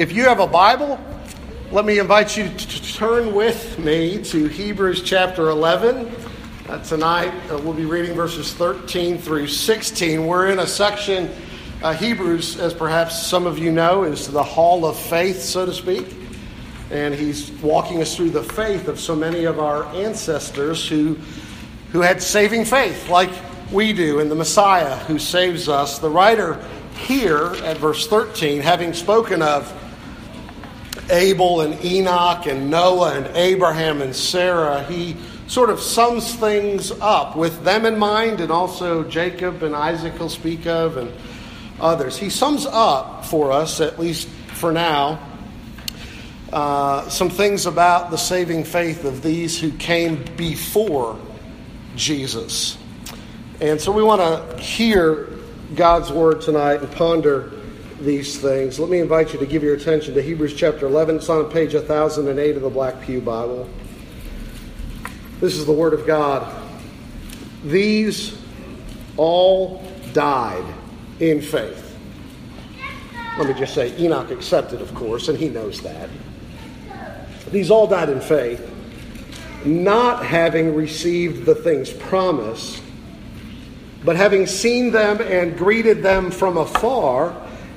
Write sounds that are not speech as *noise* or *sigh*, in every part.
If you have a Bible, let me invite you to turn with me to Hebrews chapter 11. Uh, tonight uh, we'll be reading verses 13 through 16. We're in a section, uh, Hebrews, as perhaps some of you know, is the hall of faith, so to speak. And he's walking us through the faith of so many of our ancestors who, who had saving faith, like we do, in the Messiah who saves us. The writer here at verse 13, having spoken of Abel and Enoch and Noah and Abraham and Sarah, he sort of sums things up with them in mind and also Jacob and Isaac he'll speak of and others. He sums up for us, at least for now, uh, some things about the saving faith of these who came before Jesus. And so we want to hear God's word tonight and ponder these things, let me invite you to give your attention to Hebrews chapter 11. It's on page 1008 of the Black Pew Bible. This is the Word of God. These all died in faith. Let me just say, Enoch accepted, of course, and he knows that. These all died in faith, not having received the things promised, but having seen them and greeted them from afar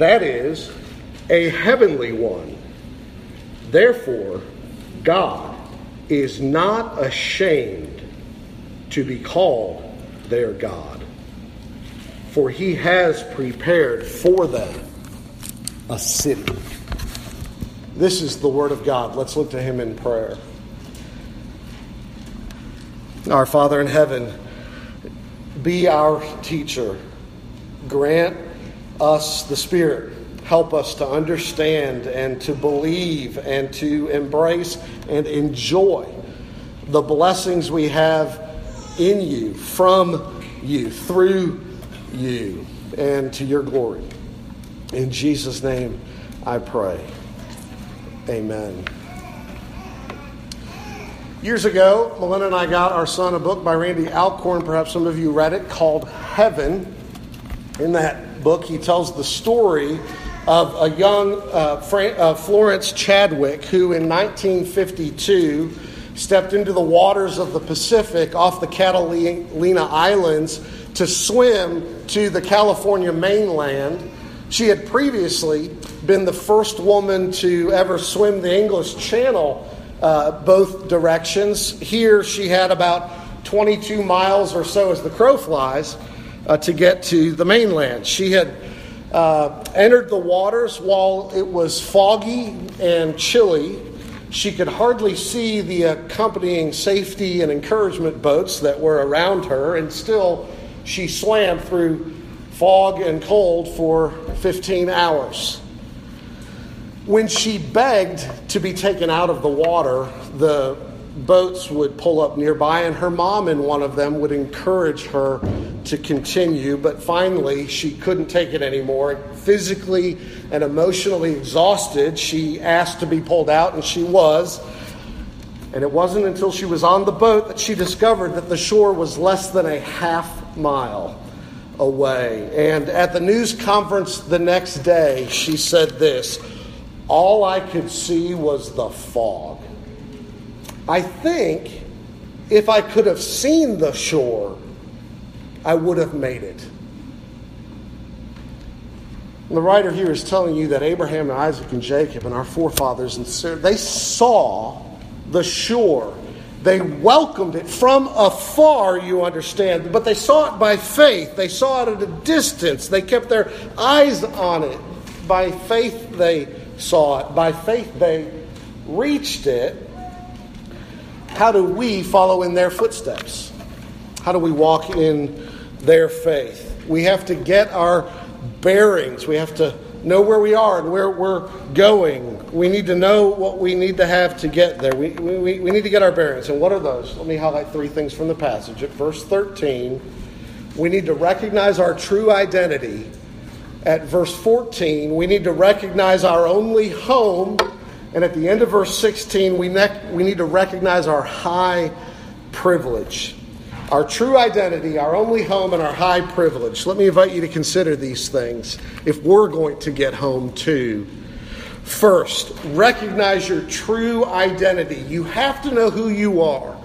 that is, a heavenly one. Therefore, God is not ashamed to be called their God, for he has prepared for them a city. This is the Word of God. Let's look to Him in prayer. Our Father in heaven, be our teacher. Grant us the Spirit. Help us to understand and to believe and to embrace and enjoy the blessings we have in you, from you, through you, and to your glory. In Jesus' name I pray. Amen. Years ago, Melinda and I got our son a book by Randy Alcorn. Perhaps some of you read it called Heaven. In that book, he tells the story of a young uh, uh, Florence Chadwick who, in 1952, stepped into the waters of the Pacific off the Catalina Islands to swim to the California mainland. She had previously been the first woman to ever swim the English Channel uh, both directions. Here, she had about 22 miles or so as the crow flies uh, to get to the mainland. She had uh, entered the waters while it was foggy and chilly. She could hardly see the accompanying safety and encouragement boats that were around her, and still she swam through fog and cold for 15 hours. When she begged to be taken out of the water, the boats would pull up nearby, and her mom in one of them would encourage her to continue. But finally, she couldn't take it anymore. Physically and emotionally exhausted, she asked to be pulled out, and she was. And it wasn't until she was on the boat that she discovered that the shore was less than a half mile away. And at the news conference the next day, she said this All I could see was the fog. I think if I could have seen the shore, I would have made it. And the writer here is telling you that Abraham and Isaac and Jacob and our forefathers and Sarah, they saw the shore. They welcomed it from afar, you understand, but they saw it by faith. They saw it at a distance. They kept their eyes on it. By faith, they saw it. By faith, they reached it how do we follow in their footsteps? How do we walk in their faith? We have to get our bearings. We have to know where we are and where we're going. We need to know what we need to have to get there. We, we, we need to get our bearings. And what are those? Let me highlight three things from the passage. At verse 13, we need to recognize our true identity. At verse 14, we need to recognize our only home. And at the end of verse 16, we, ne- we need to recognize our high privilege our true identity, our only home, and our high privilege. Let me invite you to consider these things if we're going to get home too. First, recognize your true identity. You have to know who you are.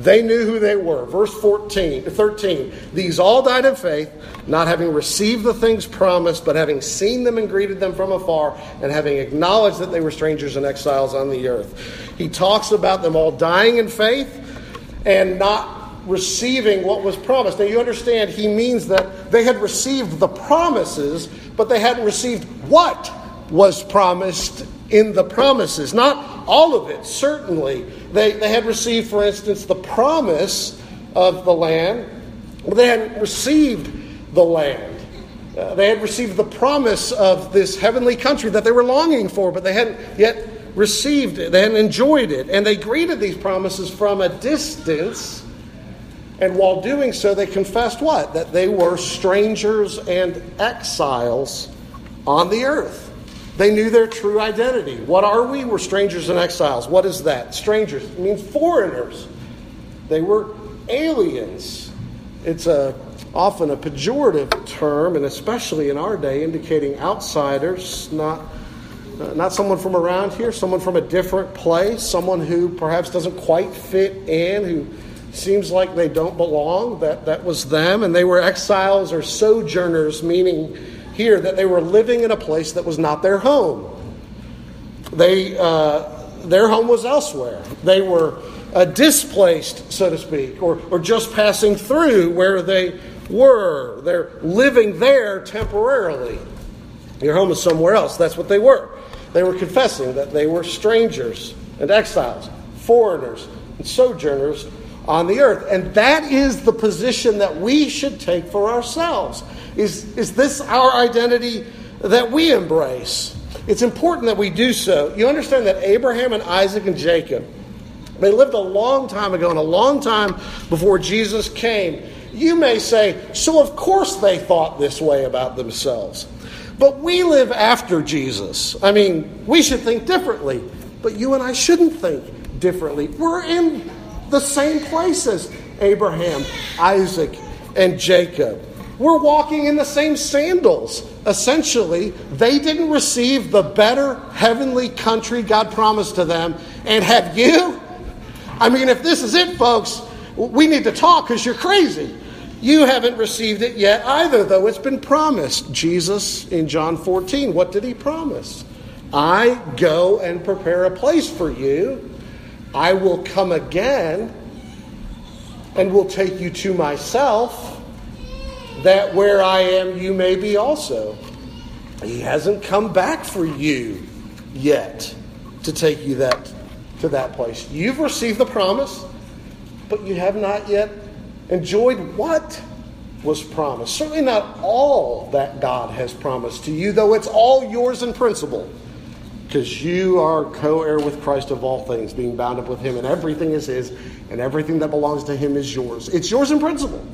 They knew who they were. Verse 14, 13. These all died in faith, not having received the things promised, but having seen them and greeted them from afar, and having acknowledged that they were strangers and exiles on the earth. He talks about them all dying in faith and not receiving what was promised. Now, you understand, he means that they had received the promises, but they hadn't received what was promised in the promises. Not all of it, certainly. They, they had received, for instance, the promise of the land, but they hadn't received the land. Uh, they had received the promise of this heavenly country that they were longing for, but they hadn't yet received it. They hadn't enjoyed it. And they greeted these promises from a distance and while doing so, they confessed what? That they were strangers and exiles on the earth. They knew their true identity. What are we? We're strangers and exiles. What is that? Strangers means foreigners. They were aliens. It's a often a pejorative term, and especially in our day, indicating outsiders, not uh, not someone from around here, someone from a different place, someone who perhaps doesn't quite fit in, who seems like they don't belong. That, that was them. And they were exiles or sojourners, meaning here that they were living in a place that was not their home. They, uh, their home was elsewhere. They were uh, displaced, so to speak, or, or just passing through where they were. They're living there temporarily. Your home is somewhere else. That's what they were. They were confessing that they were strangers and exiles, foreigners and sojourners on the earth. And that is the position that we should take for ourselves. Is, is this our identity that we embrace? It's important that we do so. You understand that Abraham and Isaac and Jacob, they lived a long time ago and a long time before Jesus came. You may say, so of course they thought this way about themselves. But we live after Jesus. I mean, we should think differently. But you and I shouldn't think differently. We're in the same place as Abraham, Isaac, and Jacob. We're walking in the same sandals. Essentially, they didn't receive the better heavenly country God promised to them. And have you? I mean, if this is it, folks, we need to talk because you're crazy. You haven't received it yet either, though it's been promised. Jesus in John 14, what did he promise? I go and prepare a place for you. I will come again and will take you to myself, that where I am, you may be also. He hasn't come back for you yet to take you that to that place. You've received the promise, but you have not yet enjoyed what was promised. Certainly not all that God has promised to you, though it's all yours in principle because you are co heir with Christ of all things, being bound up with Him, and everything is His, and everything that belongs to Him is yours. It's yours in principle.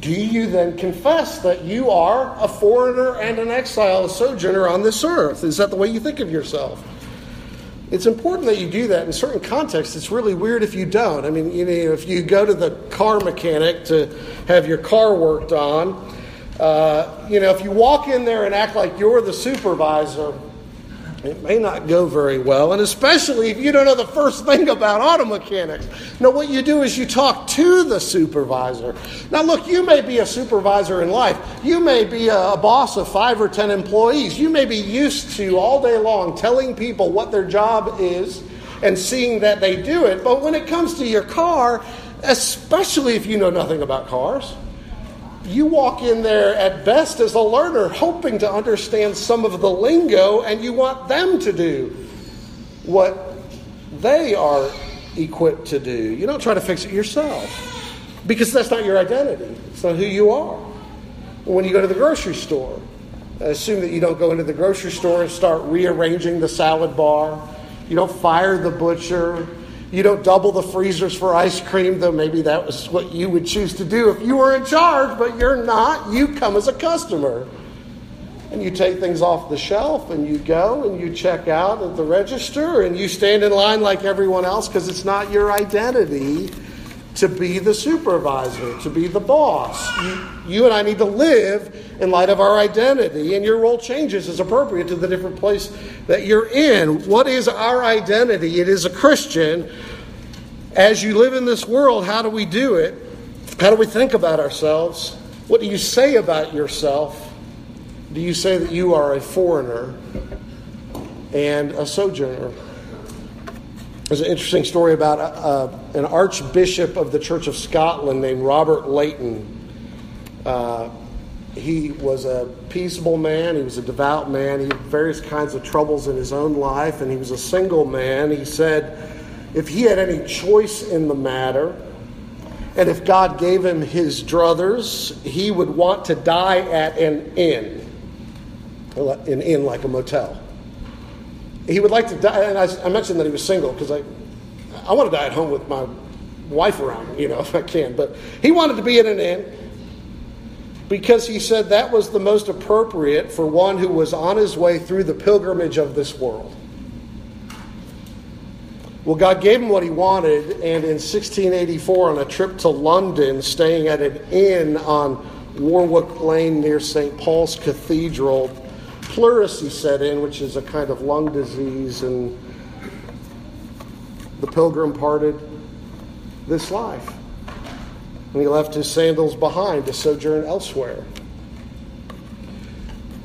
Do you then confess that you are a foreigner and an exile, a sojourner on this earth? Is that the way you think of yourself? It's important that you do that in certain contexts. It's really weird if you don't. I mean, you know, if you go to the car mechanic to have your car worked on, uh, you know, if you walk in there and act like you're the supervisor, it may not go very well, and especially if you don't know the first thing about auto mechanics. No, what you do is you talk to the supervisor. Now, look, you may be a supervisor in life. You may be a boss of five or ten employees. You may be used to all day long telling people what their job is and seeing that they do it. But when it comes to your car, especially if you know nothing about cars, you walk in there at best as a learner, hoping to understand some of the lingo, and you want them to do what they are equipped to do. You don't try to fix it yourself because that's not your identity, it's not who you are. when you go to the grocery store. Assume that you don't go into the grocery store and start rearranging the salad bar. You don't fire the butcher. You don't double the freezers for ice cream, though maybe that was what you would choose to do if you were in charge, but you're not. You come as a customer. And you take things off the shelf and you go and you check out at the register and you stand in line like everyone else because it's not your identity to be the supervisor, to be the boss. You, you, and I need to live in light of our identity, and your role changes as appropriate to the different place that you're in. What is our identity? It is a Christian. As you live in this world, how do we do it? How do we think about ourselves? What do you say about yourself? Do you say that you are a foreigner and a sojourner? There's an interesting story about uh, an archbishop of the Church of Scotland named Robert Leighton. Uh, he was a peaceable man, he was a devout man, he had various kinds of troubles in his own life, and he was a single man. He said if he had any choice in the matter, and if God gave him his druthers, he would want to die at an inn an inn like a motel. He would like to die, and I, I mentioned that he was single because I, I want to die at home with my wife around, you know, *laughs* if I can. But he wanted to be in an inn because he said that was the most appropriate for one who was on his way through the pilgrimage of this world. Well, God gave him what he wanted, and in 1684, on a trip to London, staying at an inn on Warwick Lane near St. Paul's Cathedral, pleurisy set in, which is a kind of lung disease, and the pilgrim parted this life. And he left his sandals behind to sojourn elsewhere.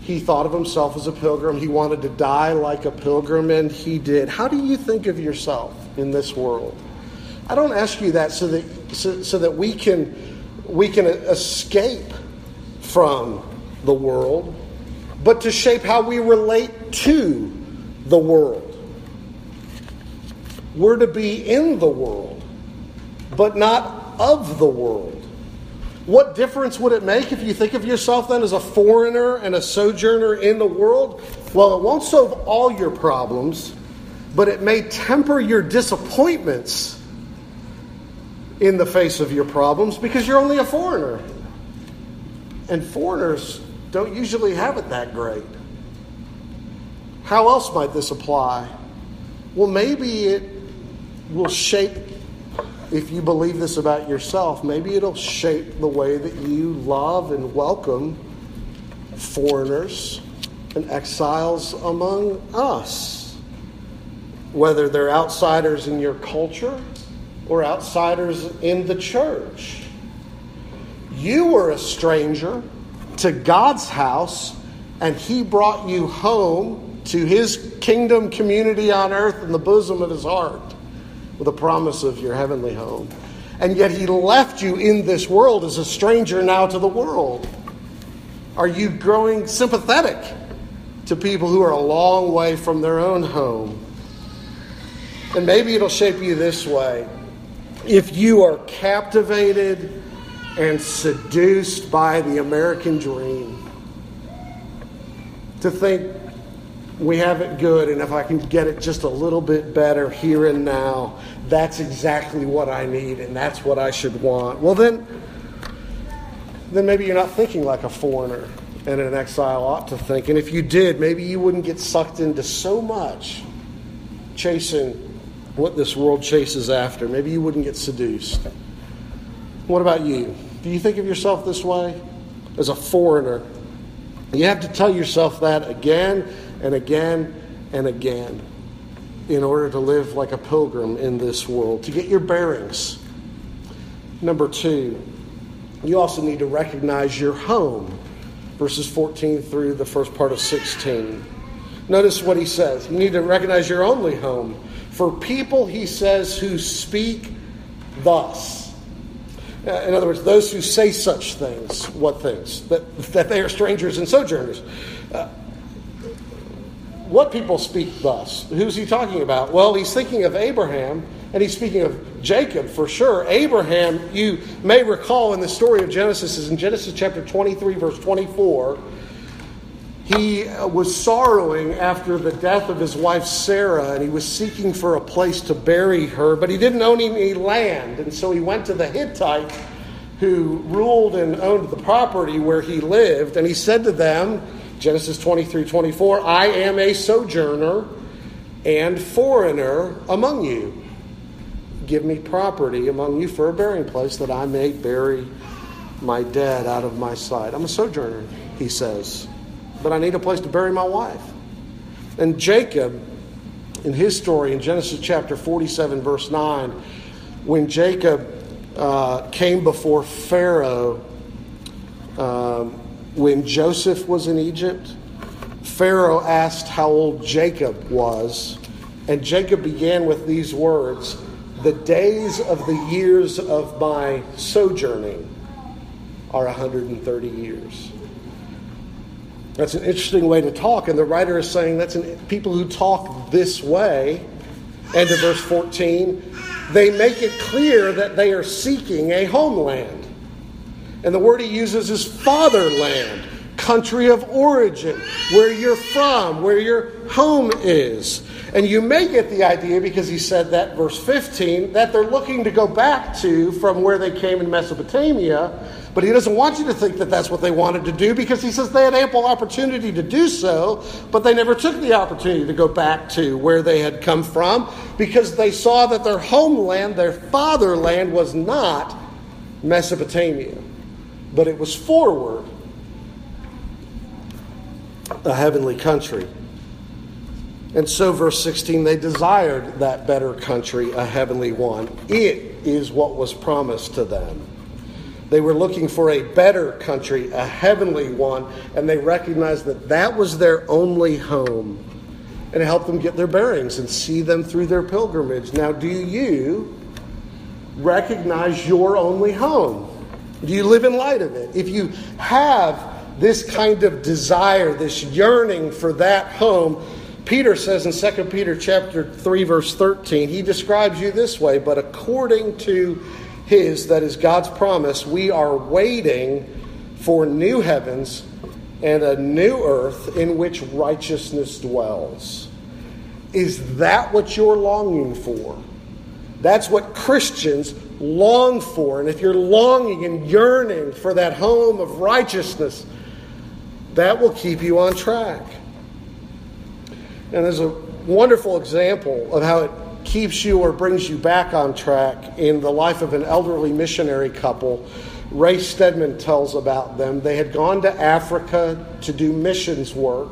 He thought of himself as a pilgrim. He wanted to die like a pilgrim, and he did. How do you think of yourself in this world? I don't ask you that so that so, so that we can we can escape from the world but to shape how we relate to the world. We're to be in the world, but not of the world. What difference would it make if you think of yourself then as a foreigner and a sojourner in the world? Well, it won't solve all your problems, but it may temper your disappointments in the face of your problems because you're only a foreigner. And foreigners don't usually have it that great. How else might this apply? Well, maybe it will shape, if you believe this about yourself, maybe it'll shape the way that you love and welcome foreigners and exiles among us. Whether they're outsiders in your culture or outsiders in the church. You were a stranger to God's house, and He brought you home to His kingdom community on earth in the bosom of His heart with a promise of your heavenly home. And yet He left you in this world as a stranger now to the world. Are you growing sympathetic to people who are a long way from their own home? And maybe it'll shape you this way. If you are captivated and seduced by the American dream. To think we have it good, and if I can get it just a little bit better here and now, that's exactly what I need, and that's what I should want. Well, then, then maybe you're not thinking like a foreigner and an exile ought to think. And if you did, maybe you wouldn't get sucked into so much chasing what this world chases after. Maybe you wouldn't get seduced. What about you? Do you think of yourself this way? As a foreigner. You have to tell yourself that again and again and again in order to live like a pilgrim in this world, to get your bearings. Number two, you also need to recognize your home. Verses 14 through the first part of 16. Notice what he says. You need to recognize your only home. For people, he says, who speak thus. Uh, in other words, those who say such things, what things? That, that they are strangers and sojourners. Uh, what people speak thus? Who's he talking about? Well, he's thinking of Abraham, And he's speaking of Jacob for sure. Abraham, you may recall in the story of Genesis, is in Genesis chapter 23, verse 24. He uh, was sorrowing after the death of his wife Sarah, and he was seeking for a place to bury her, but he didn't own any land. And so he went to the Hittite who ruled and owned the property where he lived, and he said to them, Genesis 23 24, I am a sojourner and foreigner among you. Give me property among you for a burying place that I may bury my dead out of my sight. I'm a sojourner, he says, but I need a place to bury my wife. And Jacob, in his story in Genesis chapter 47, verse 9, when Jacob uh, came before Pharaoh um, when Joseph was in Egypt, Pharaoh asked how old Jacob was, and Jacob began with these words the days of the years of my sojourning are 130 years. That's an interesting way to talk, and the writer is saying that's an, people who talk this way. End of verse 14. They make it clear that they are seeking a homeland. And the word he uses is fatherland, country of origin, where you're from, where your home is. And you may get the idea, because he said that, verse 15, that they're looking to go back to from where they came in Mesopotamia. But he doesn't want you to think that that's what they wanted to do because he says they had ample opportunity to do so, but they never took the opportunity to go back to where they had come from because they saw that their homeland, their fatherland, was not Mesopotamia, but it was forward, a heavenly country. And so, verse 16, they desired that better country, a heavenly one. It is what was promised to them. They were looking for a better country, a heavenly one, and they recognized that that was their only home. And it helped them get their bearings and see them through their pilgrimage. Now, do you recognize your only home? Do you live in light of it? If you have this kind of desire, this yearning for that home, Peter says in 2 Peter chapter 3 verse 13, he describes you this way, but according to his that is God's promise, we are waiting for new heavens and a new earth in which righteousness dwells. Is that what you're longing for? That's what Christians long for. And if you're longing and yearning for that home of righteousness, that will keep you on track. And there's a wonderful example of how it keeps you or brings you back on track in the life of an elderly missionary couple. Ray Stedman tells about them. They had gone to Africa to do missions work,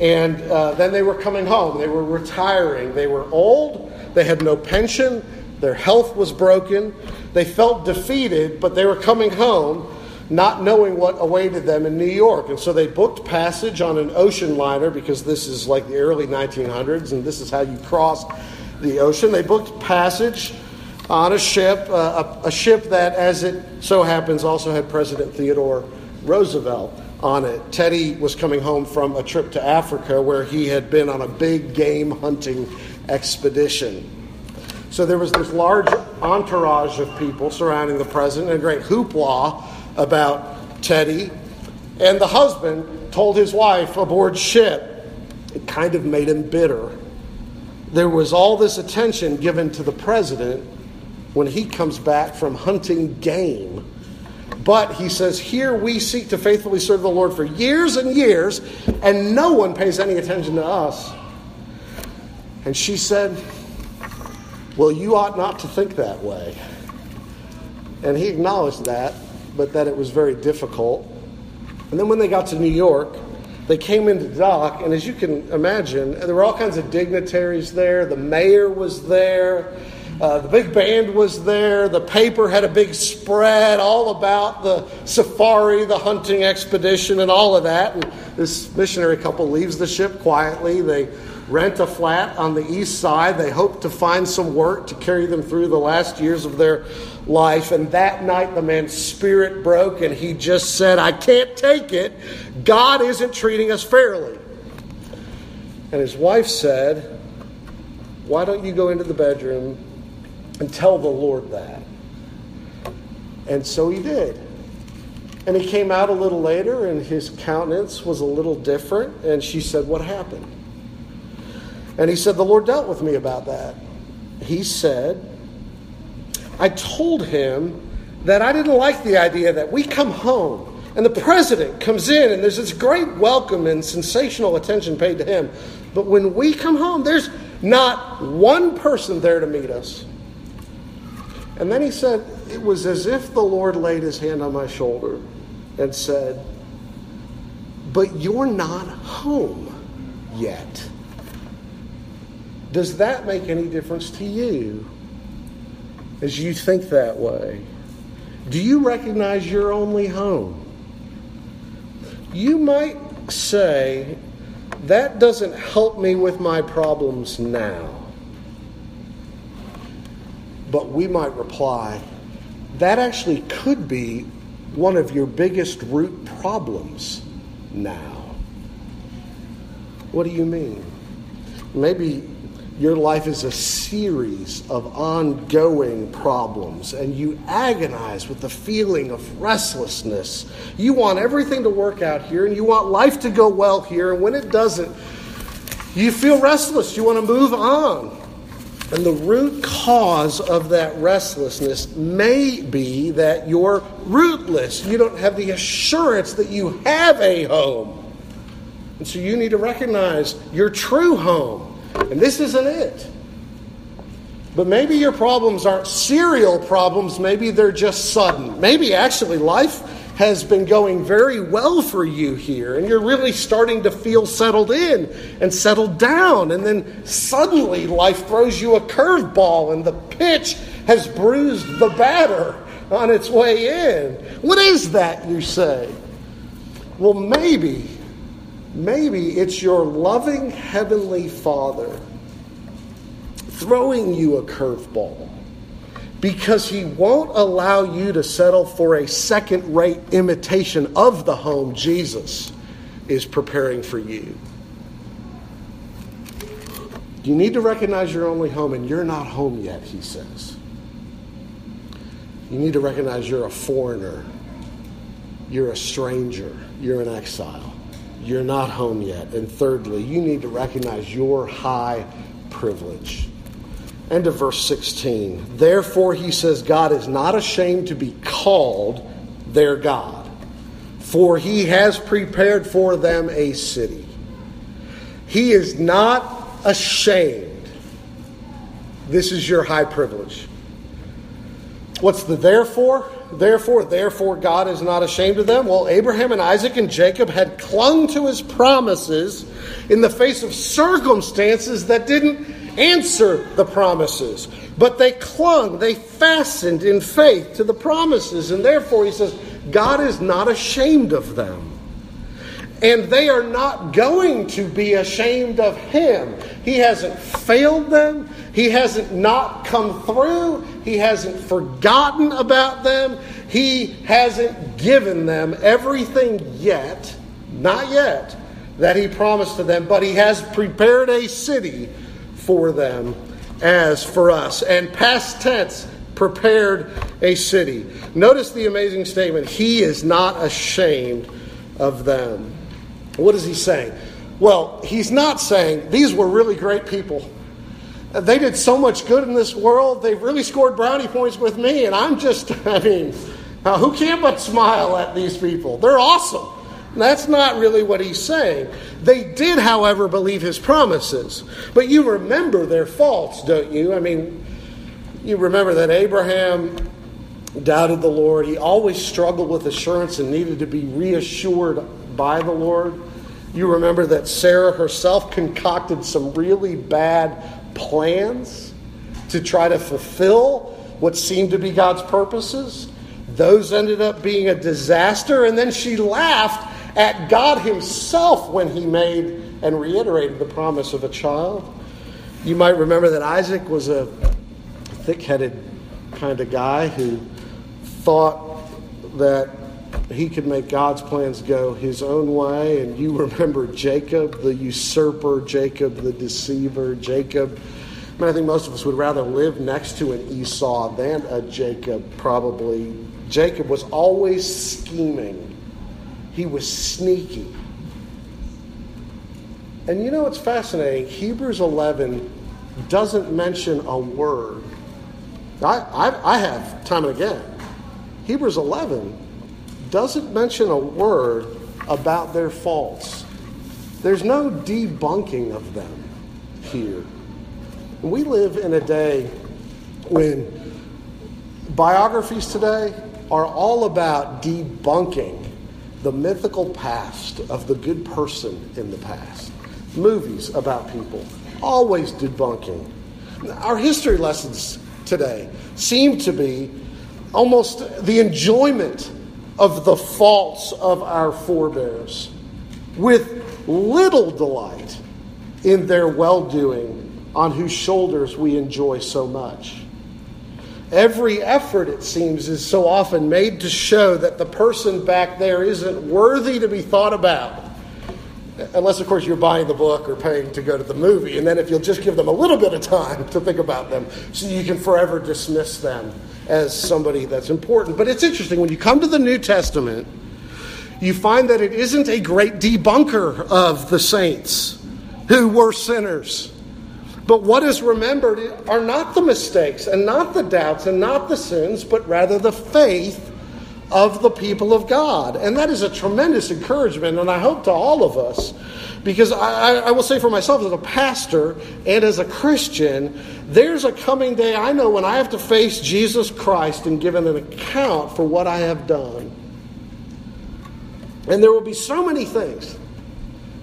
and uh, then they were coming home. They were retiring. They were old, they had no pension, their health was broken, they felt defeated, but they were coming home not knowing what awaited them in New York. And so they booked passage on an ocean liner because this is like the early 1900s and this is how you cross the ocean. They booked passage on a ship, uh, a, a, ship that, as it so happens, also had President Theodore Roosevelt on it. Teddy was coming home from a trip to Africa where he had been on a big game hunting expedition. So there was this large entourage of people surrounding the president, and a great hoopla about Teddy. And the husband told his wife aboard ship. It kind of made him bitter. There was all this attention given to the president when he comes back from hunting game. But he says, Here we seek to faithfully serve the Lord for years and years, and no one pays any attention to us. And she said, Well, you ought not to think that way. And he acknowledged that but that it was very difficult. And then when they got to New York, they came into dock, and as you can imagine, there were all kinds of dignitaries there. The mayor was there. Uh, the big band was there. The paper had a big spread all about the safari, the hunting expedition, and all of that. And this missionary couple leaves the ship quietly. They rent a flat on the east side. They hope to find some work to carry them through the last years of their life. And that night, the man's spirit broke and he just said, I can't take it. God isn't treating us fairly. And his wife said, Why don't you go into the bedroom and tell the Lord that. And so he did. And he came out a little later, and his countenance was a little different. And she said, What happened? And he said, The Lord dealt with me about that. He said, I told him that I didn't like the idea that we come home and the president comes in and there's this great welcome and sensational attention paid to him. But when we come home, there's not one person there to meet us. And then he said, It was as if the Lord laid his hand on my shoulder and said, But you're not home yet. Does that make any difference to you as you think that way? Do you recognize your only home? You might say, That doesn't help me with my problems now. But we might reply, that actually could be one of your biggest root problems now. What do you mean? Maybe your life is a series of ongoing problems, and you agonize with the feeling of restlessness. You want everything to work out here, and you want life to go well here, and when it doesn't, you feel restless. You want to move on. And the root cause of that restlessness may be that you're rootless. You don't have the assurance that you have a home. And so you need to recognize your true home. And this isn't it. But maybe your problems aren't serial problems, maybe they're just sudden. Maybe actually life has been going very well for you here, and you're really starting to feel settled in and settled down. And then suddenly life throws you a curveball, and the pitch has bruised the batter on its way in. What is that, you say? Well, maybe, maybe it's your loving Heavenly Father throwing you a curveball because he won't allow you to settle for a second rate imitation of the home Jesus is preparing for you. You need to recognize your only home, and you're not home yet, he says. You need to recognize you're a foreigner, you're a stranger, you're an exile. You're not home yet. And thirdly, you need to recognize your high privilege and to verse 16. Therefore, he says, God is not ashamed to be called their God, for he has prepared for them a city. He is not ashamed. This is your high privilege. What's the therefore? Therefore, therefore, God is not ashamed of them. Well, Abraham and Isaac and Jacob had clung to his promises in the face of circumstances that didn't answer the promises. But they clung, they fastened in faith to the promises. And therefore, he says, God is not ashamed of them. And they are not going to be ashamed of him. He hasn't failed them. He hasn't not come through. He hasn't forgotten about them. He hasn't given them everything yet, not yet, that he promised to them, but he has prepared a city for them as for us. And past tense, prepared a city. Notice the amazing statement He is not ashamed of them. What is he saying? Well, he's not saying these were really great people. They did so much good in this world. They've really scored brownie points with me, and I'm just, *laughs* I mean, who can't but smile at these people? They're awesome. That's not really what he's saying. They did, however, believe his promises. But you remember their faults, don't you? I mean, you remember that Abraham doubted the Lord. He always struggled with assurance and needed to be reassured by the Lord. You remember that Sarah herself concocted some really bad plans to try to fulfill what seemed to be God's purposes. Those ended up being a disaster, and then she laughed at God Himself when He made and reiterated the promise of a child. You might remember that Isaac was a thick headed kind of guy who thought that he could make God's plans go his own way. And you remember Jacob, the usurper, Jacob, the deceiver, Jacob, I, mean, I think most of us would rather live next to an Esau than a Jacob, probably. Jacob was always scheming, he was sneaky. And you know what's fascinating? Hebrews 11 doesn't mention a word. I, I, I have time and again. Hebrews 11 doesn't mention a word about their faults. There's no debunking of them here. We live in a day when biographies today are all about debunking the mythical past of the good person in the past. Movies about people, always debunking. Our history lessons today seem to be almost the enjoyment of the faults of our forebears with little delight in their well doing on whose shoulders we enjoy so much. Every effort, it seems, is so often made to show that the person back there isn't worthy to be thought about. Unless, of course, you're buying the book or paying to go to the movie. And then, if you'll just give them a little bit of time to think about them, so you can forever dismiss them as somebody that's important. But it's interesting when you come to the New Testament, you find that it isn't a great debunker of the saints who were sinners. But what is remembered are not the mistakes and not the doubts and not the sins, but rather the faith of the people of God. And that is a tremendous encouragement, and I hope to all of us, because I, I, will say for myself as a pastor and as a Christian, there's a coming day I know when I have to face Jesus Christ and give an account for what I have done. And there will be so many things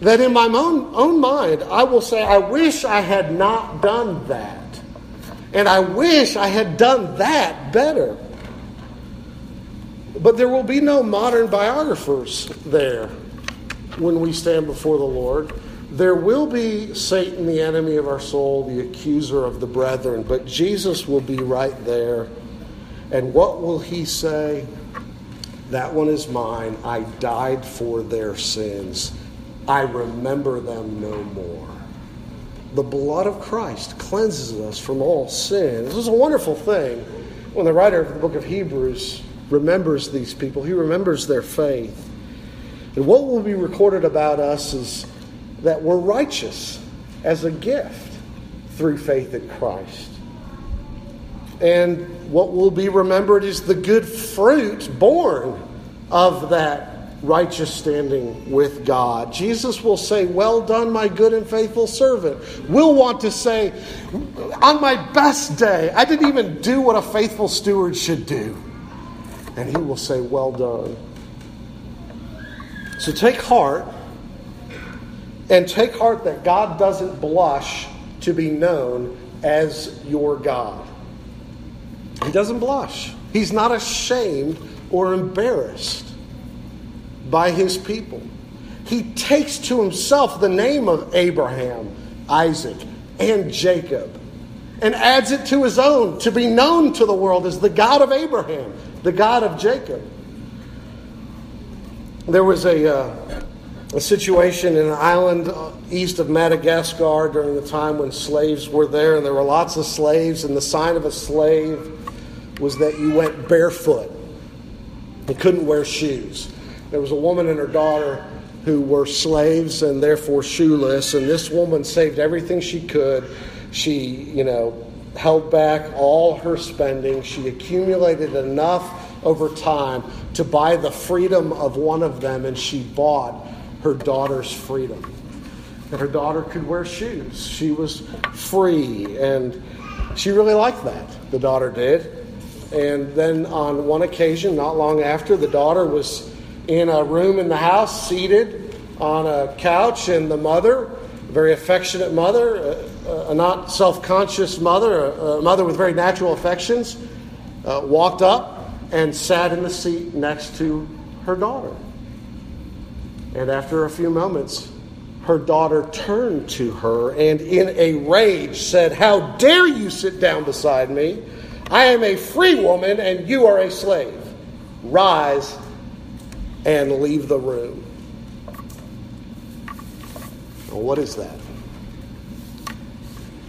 that in my own, own mind, I will say, I wish I had not done that. And I wish I had done that better. But there will be no modern biographers there when we stand before the Lord. There will be Satan, the enemy of our soul, the accuser of the brethren, but Jesus will be right there. And what will he say? That one is mine. I died for their sins. I remember them no more. The blood of Christ cleanses us from all sin. This is a wonderful thing when the writer of the book of Hebrews remembers these people, he remembers their faith. And what will be recorded about us is that we're righteous as a gift through faith in Christ. And what will be remembered is the good fruit born of that righteous standing with God. Jesus will say, Well done, my good and faithful servant. We'll want to say, On my best day, I didn't even do what a faithful steward should do. And he will say, Well done. So take heart and take heart that God doesn't blush to be known as your God. He doesn't blush. He's not ashamed or embarrassed by his people. He takes to himself the name of Abraham, Isaac, and Jacob and adds it to his own to be known to the world as the God of Abraham, the God of Jacob. There was a, uh, a situation in an island east of Madagascar during the time when slaves were there, and there were lots of slaves, and the sign of a slave was that you went barefoot. You couldn't wear shoes. There was a woman and her daughter who were slaves and therefore shoeless, and this woman saved everything she could. She, you know, held back all her spending. She accumulated enough over time to buy the freedom of one of them, and she bought her daughter's freedom. And her daughter could wear shoes. She was free, and she really liked that, the daughter did. And then on one occasion, not long after, the daughter was in a room in the house, seated on a couch, and the mother, a very affectionate mother, uh, a, not self conscious mother, a, a, mother with very natural affections, uh, walked up and sat in the seat next to her daughter. And after a few moments, her daughter turned to her and, in a rage, said, How dare you sit down beside me? I am a free woman and you are a slave. Rise and leave the room. Well, what is that?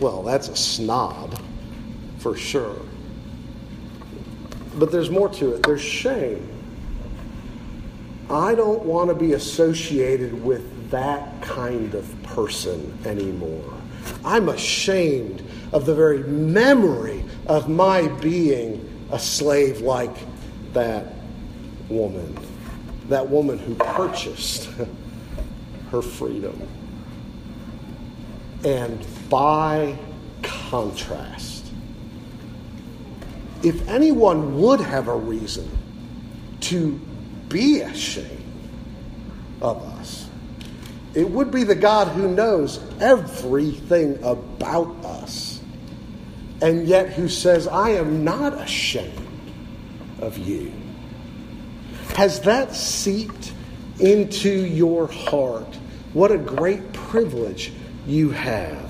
Well, that's a snob for sure. But there's more to it. There's shame. I don't want to be associated with that kind of person anymore. I'm ashamed of the very memory of my being a slave like that woman, that woman who purchased *laughs* her freedom. And by contrast, if anyone would have a reason to be ashamed of us, it would be the God who knows everything about us and yet who says, I am not ashamed of you. Has that seeped into your heart? What a great privilege you have.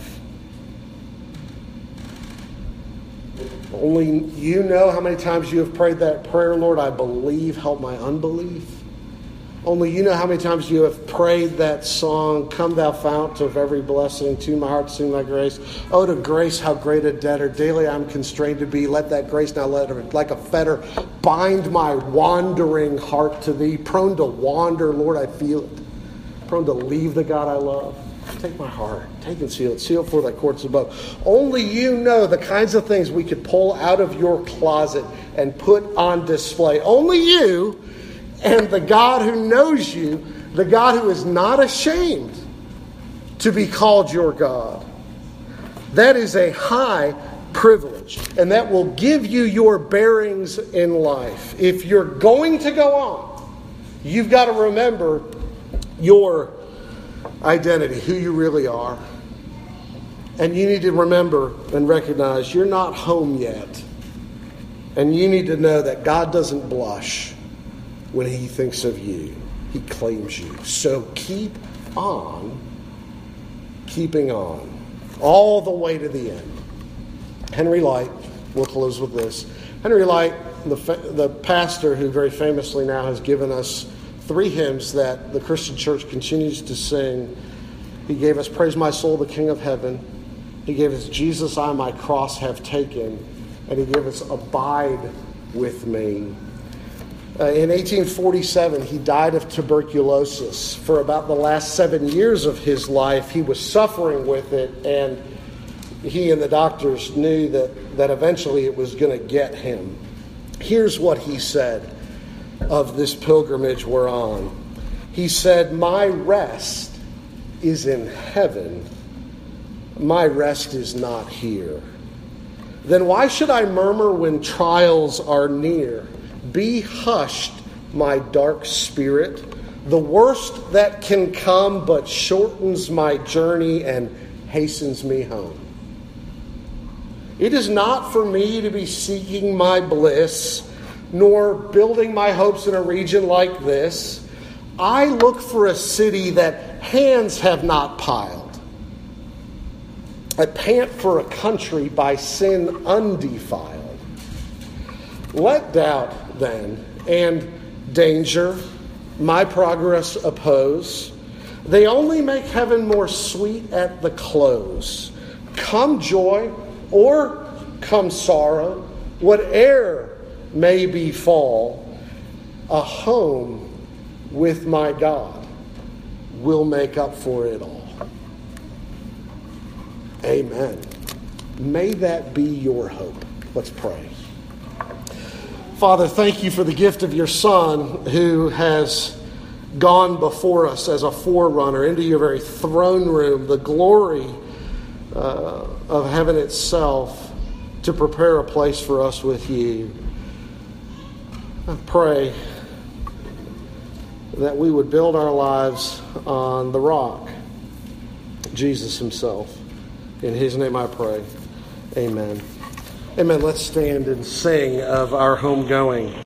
Only you know how many times you have prayed that prayer, Lord, I believe, help my unbelief. Only you know how many times you have prayed that song, Come Thou Fount of Every Blessing, to my heart sing thy grace. Oh, to grace, how great a debtor daily I'm constrained to be. Let that grace now, let it, like a fetter, bind my wandering heart to thee. Prone to wander, Lord, I feel it. Prone to leave the God I love. Take my heart, take and seal it, seal for thy courts above. Only you know the kinds of things we could pull out of your closet and put on display. Only you and the God who knows you, the God who is not ashamed to be called your God. That is a high privilege, and that will give you your bearings in life. If you're going to go on, you've got to remember your identity, who you really are. And you need to remember and recognize you're not home yet. And you need to know that God doesn't blush when He thinks of you, He claims you. So keep on keeping on all the way to the end. Henry Lyte, we'll close with this. Henry Lyte, the, the pastor who very famously now has given us three hymns that the Christian church continues to sing. He gave us Praise My Soul, the King of Heaven. He gave us Jesus, I my cross have taken. And he gave us Abide with me. Uh, in 1847, he died of tuberculosis. For about the last seven years of his life, he was suffering with it, and he and the doctors knew that, that eventually it was going to get him. Here's what he said of this pilgrimage we're on. He said, My rest is in heaven, my rest is not here. Then why should I murmur when trials are near? Be hushed, my dark spirit. The worst that can come but shortens my journey and hastens me home. It is not for me to be seeking my bliss nor building my hopes in a region like this. I look for a city that hands have not piled. I pant for a country by sin undefiled. Let doubt, then, and danger my progress oppose. They only make heaven more sweet at the close. Come joy or come sorrow, whate'er may befall, a home with my God will make up for it all. Amen. May that be your hope. Let's pray. Father, thank you for the gift of your Son who has gone before us as a forerunner into your very throne room, the glory uh, of heaven itself, to prepare a place for us with you. I pray that we would build our lives on the rock, Jesus Himself. In His name I pray. Amen. Amen. Let's stand and sing of our homegoing.